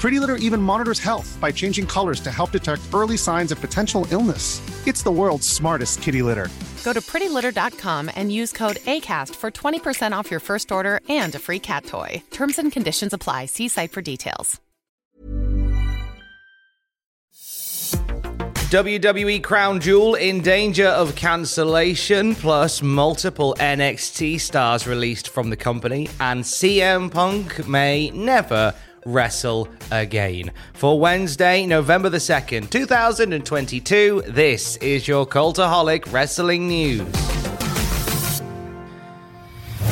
Pretty Litter even monitors health by changing colors to help detect early signs of potential illness. It's the world's smartest kitty litter. Go to prettylitter.com and use code ACAST for 20% off your first order and a free cat toy. Terms and conditions apply. See site for details. WWE Crown Jewel in danger of cancellation, plus multiple NXT stars released from the company, and CM Punk may never wrestle again. For Wednesday, November the 2nd, 2022, this is your Cultaholic Wrestling News.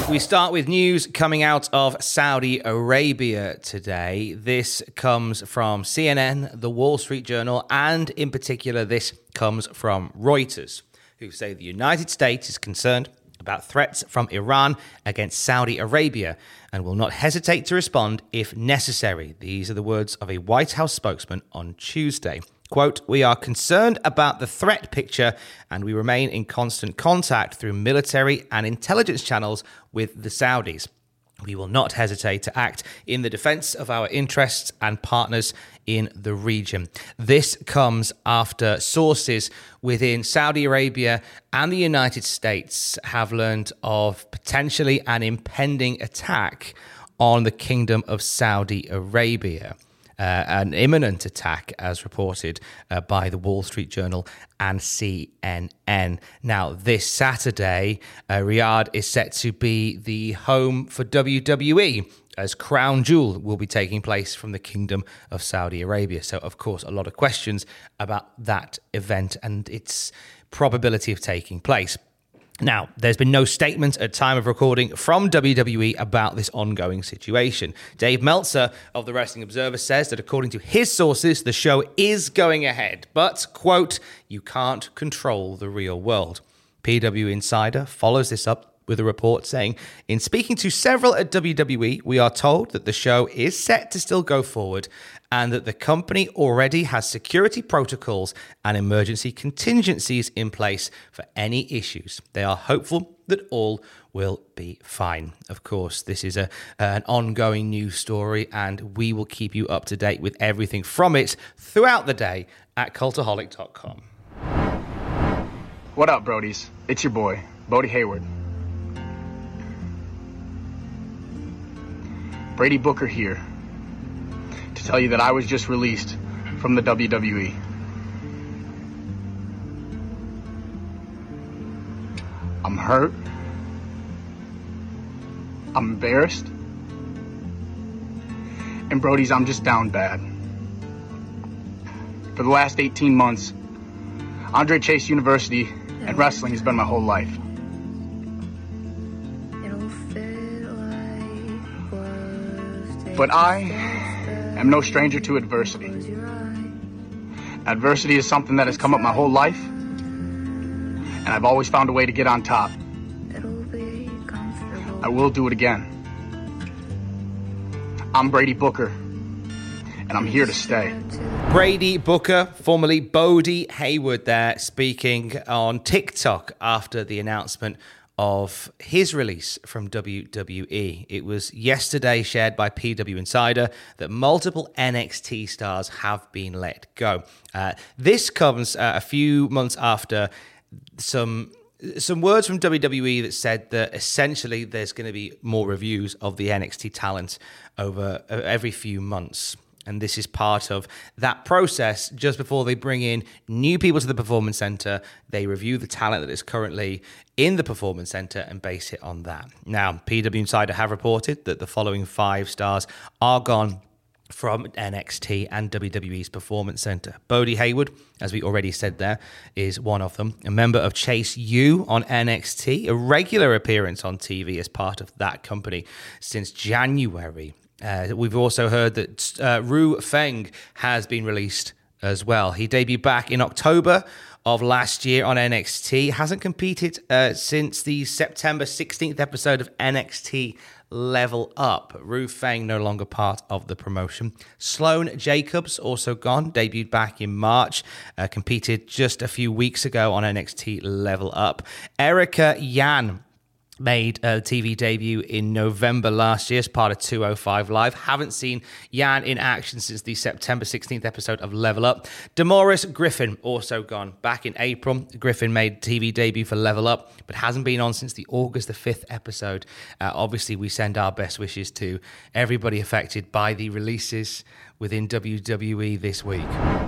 We start with news coming out of Saudi Arabia today. This comes from CNN, the Wall Street Journal, and in particular, this comes from Reuters, who say the United States is concerned about threats from Iran against Saudi Arabia and will not hesitate to respond if necessary. These are the words of a White House spokesman on Tuesday. Quote, we are concerned about the threat picture and we remain in constant contact through military and intelligence channels with the Saudis. We will not hesitate to act in the defense of our interests and partners in the region. This comes after sources within Saudi Arabia and the United States have learned of potentially an impending attack on the Kingdom of Saudi Arabia an imminent attack, as reported uh, by the Wall Street Journal and CNN. Now, this Saturday, uh, Riyadh is set to be the home for WWE. As Crown Jewel will be taking place from the Kingdom of Saudi Arabia. So, of course, a lot of questions about that event and its probability of taking place. Now, there's been no statement at time of recording from WWE about this ongoing situation. Dave Meltzer of the Wrestling Observer says that according to his sources, the show is going ahead, but, quote, you can't control the real world. PW Insider follows this up with a report saying, In speaking to several at WWE, we are told that the show is set to still go forward and that the company already has security protocols and emergency contingencies in place for any issues. They are hopeful that all will be fine. Of course, this is a an ongoing news story and we will keep you up to date with everything from it throughout the day at cultaholic.com. What up, Brodies? It's your boy, Bodie Hayward. Brady Booker here to tell you that I was just released from the WWE. I'm hurt. I'm embarrassed. And Brody's, I'm just down bad. For the last 18 months, Andre Chase University and wrestling has been my whole life. But I am no stranger to adversity. Adversity is something that has come up my whole life, and I've always found a way to get on top. I will do it again. I'm Brady Booker, and I'm here to stay. Brady Booker, formerly Bodie Hayward, there speaking on TikTok after the announcement of his release from WWE. It was yesterday shared by PW Insider that multiple NXT stars have been let go. Uh, this comes uh, a few months after some some words from WWE that said that essentially there's going to be more reviews of the NXT talent over uh, every few months. And this is part of that process. Just before they bring in new people to the Performance Center, they review the talent that is currently in the Performance Center and base it on that. Now, PW Insider have reported that the following five stars are gone from NXT and WWE's Performance Center. Bodie Hayward, as we already said there, is one of them. A member of Chase U on NXT, a regular appearance on TV as part of that company since January. Uh, we've also heard that uh, Ru Feng has been released as well. He debuted back in October of last year on NXT. Hasn't competed uh, since the September 16th episode of NXT Level Up. Ru Feng no longer part of the promotion. Sloane Jacobs also gone, debuted back in March, uh, competed just a few weeks ago on NXT Level Up. Erica Yan made a TV debut in November last year as part of 205 Live. Haven't seen Yan in action since the September 16th episode of Level Up. Damaris Griffin also gone back in April. Griffin made TV debut for Level Up, but hasn't been on since the August the 5th episode. Uh, obviously, we send our best wishes to everybody affected by the releases within WWE this week.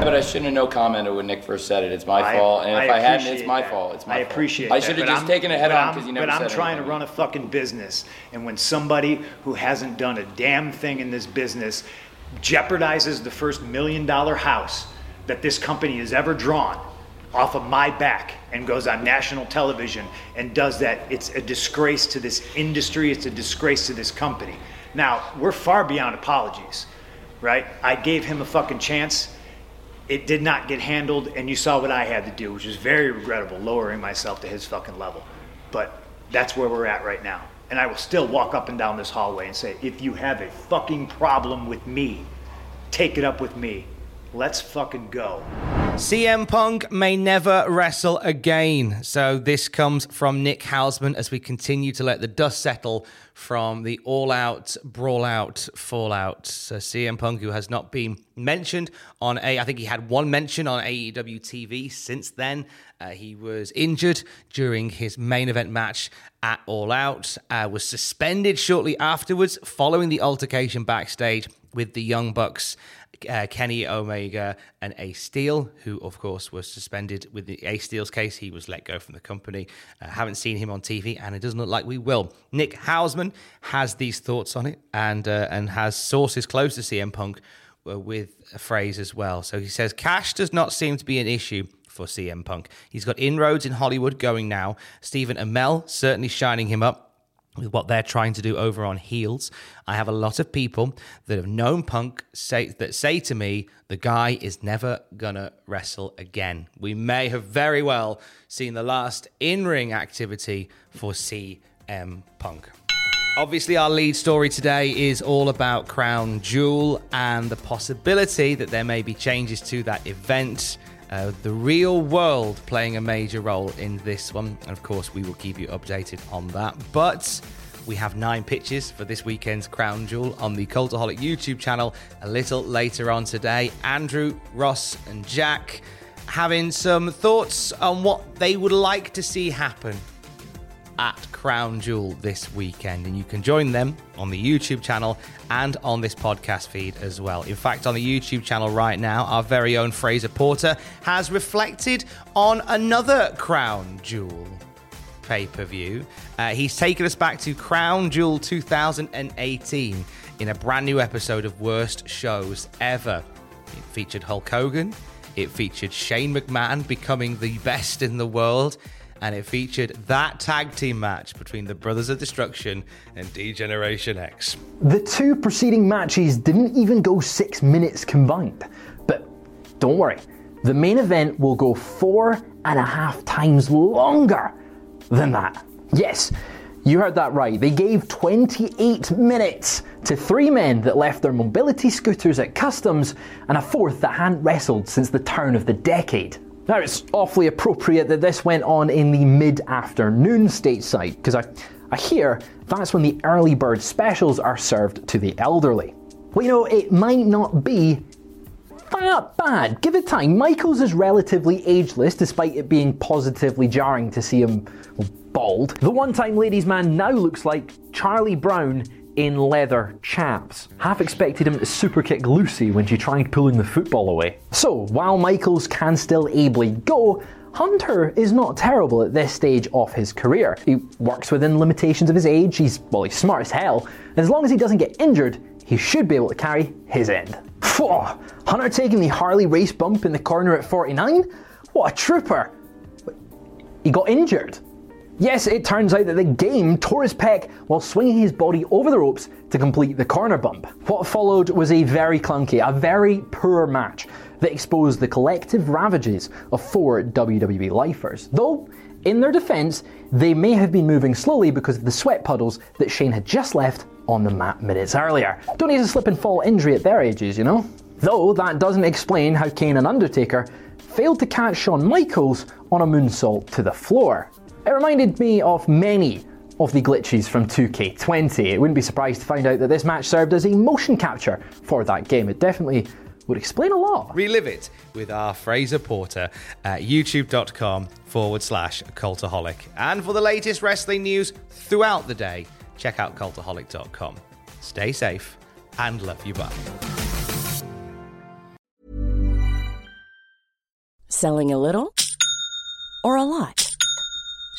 But I shouldn't have no commented when Nick first said it. It's my I- fault, and if I, hadn't, it's appreciate my that. fault. It's my I fault. appreciate I that, should have but just I'm- taken it head but on I'm- because you never But I'm said trying to anything. run a fucking business, and when somebody who hasn't done a damn thing in this business jeopardizes the first million dollar house that this company has ever drawn off of my back and goes on national television and does that, it's a disgrace to this industry, it's a disgrace to this company. Now, we're far beyond apologies, right? I gave him a fucking chance. It did not get handled, and you saw what I had to do, which was very regrettable, lowering myself to his fucking level. But that's where we're at right now. And I will still walk up and down this hallway and say, if you have a fucking problem with me, take it up with me. Let's fucking go. CM Punk may never wrestle again. So this comes from Nick Hausman as we continue to let the dust settle from the all-out, brawl-out, fallout. So CM Punk, who has not been mentioned on a, I think he had one mention on AEW TV since then. Uh, he was injured during his main event match at All Out. Uh, was suspended shortly afterwards, following the altercation backstage with the Young Bucks uh, Kenny Omega and Ace Steel, who of course was suspended with the Ace Steel's case. He was let go from the company. Uh, haven't seen him on TV, and it doesn't look like we will. Nick Hausman has these thoughts on it, and uh, and has sources close to CM Punk uh, with a phrase as well. So he says, "Cash does not seem to be an issue." For CM Punk. He's got inroads in Hollywood going now. Stephen Amell certainly shining him up with what they're trying to do over on heels. I have a lot of people that have known Punk say that say to me, the guy is never gonna wrestle again. We may have very well seen the last in-ring activity for CM Punk. Obviously, our lead story today is all about Crown Jewel and the possibility that there may be changes to that event. Uh, the real world playing a major role in this one. And of course, we will keep you updated on that. But we have nine pitches for this weekend's Crown Jewel on the Cultaholic YouTube channel a little later on today. Andrew, Ross, and Jack having some thoughts on what they would like to see happen. At Crown Jewel this weekend, and you can join them on the YouTube channel and on this podcast feed as well. In fact, on the YouTube channel right now, our very own Fraser Porter has reflected on another Crown Jewel pay per view. Uh, he's taken us back to Crown Jewel 2018 in a brand new episode of Worst Shows Ever. It featured Hulk Hogan, it featured Shane McMahon becoming the best in the world, and it featured that tag team match between the Brothers of Destruction and D Generation X. The two preceding matches didn't even go six minutes combined. But don't worry, the main event will go four and a half times longer than that. Yes, you heard that right. They gave 28 minutes to three men that left their mobility scooters at customs and a fourth that hadn't wrestled since the turn of the decade. Now, it's awfully appropriate that this went on in the mid afternoon stateside, because I, I hear that's when the early bird specials are served to the elderly. Well, you know, it might not be that bad. Give it time. Michaels is relatively ageless, despite it being positively jarring to see him bald. The one time ladies' man now looks like Charlie Brown in leather chaps. Half expected him to superkick Lucy when she tried pulling the football away. So, while Michaels can still ably go, Hunter is not terrible at this stage of his career. He works within limitations of his age, he's, well, he's smart as hell, and as long as he doesn't get injured, he should be able to carry his end. Phew, Hunter taking the Harley Race bump in the corner at 49? What a trooper! He got injured. Yes, it turns out that the game tore his pec while swinging his body over the ropes to complete the corner bump. What followed was a very clunky, a very poor match that exposed the collective ravages of four WWE lifers. Though, in their defense, they may have been moving slowly because of the sweat puddles that Shane had just left on the mat minutes earlier. Don't need a slip and fall injury at their ages, you know? Though that doesn't explain how Kane and Undertaker failed to catch Shawn Michaels on a moonsault to the floor. It reminded me of many of the glitches from 2K20. It wouldn't be surprised to find out that this match served as a motion capture for that game. It definitely would explain a lot. Relive it with our Fraser Porter at youtube.com forward slash cultaholic. And for the latest wrestling news throughout the day, check out cultaholic.com. Stay safe and love you bye. Selling a little or a lot?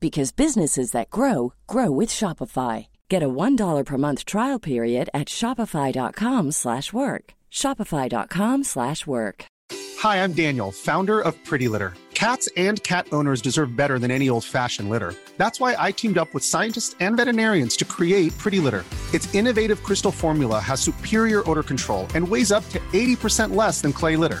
because businesses that grow grow with Shopify. Get a $1 per month trial period at shopify.com/work. shopify.com/work. Hi, I'm Daniel, founder of Pretty Litter. Cats and cat owners deserve better than any old-fashioned litter. That's why I teamed up with scientists and veterinarians to create Pretty Litter. Its innovative crystal formula has superior odor control and weighs up to 80% less than clay litter.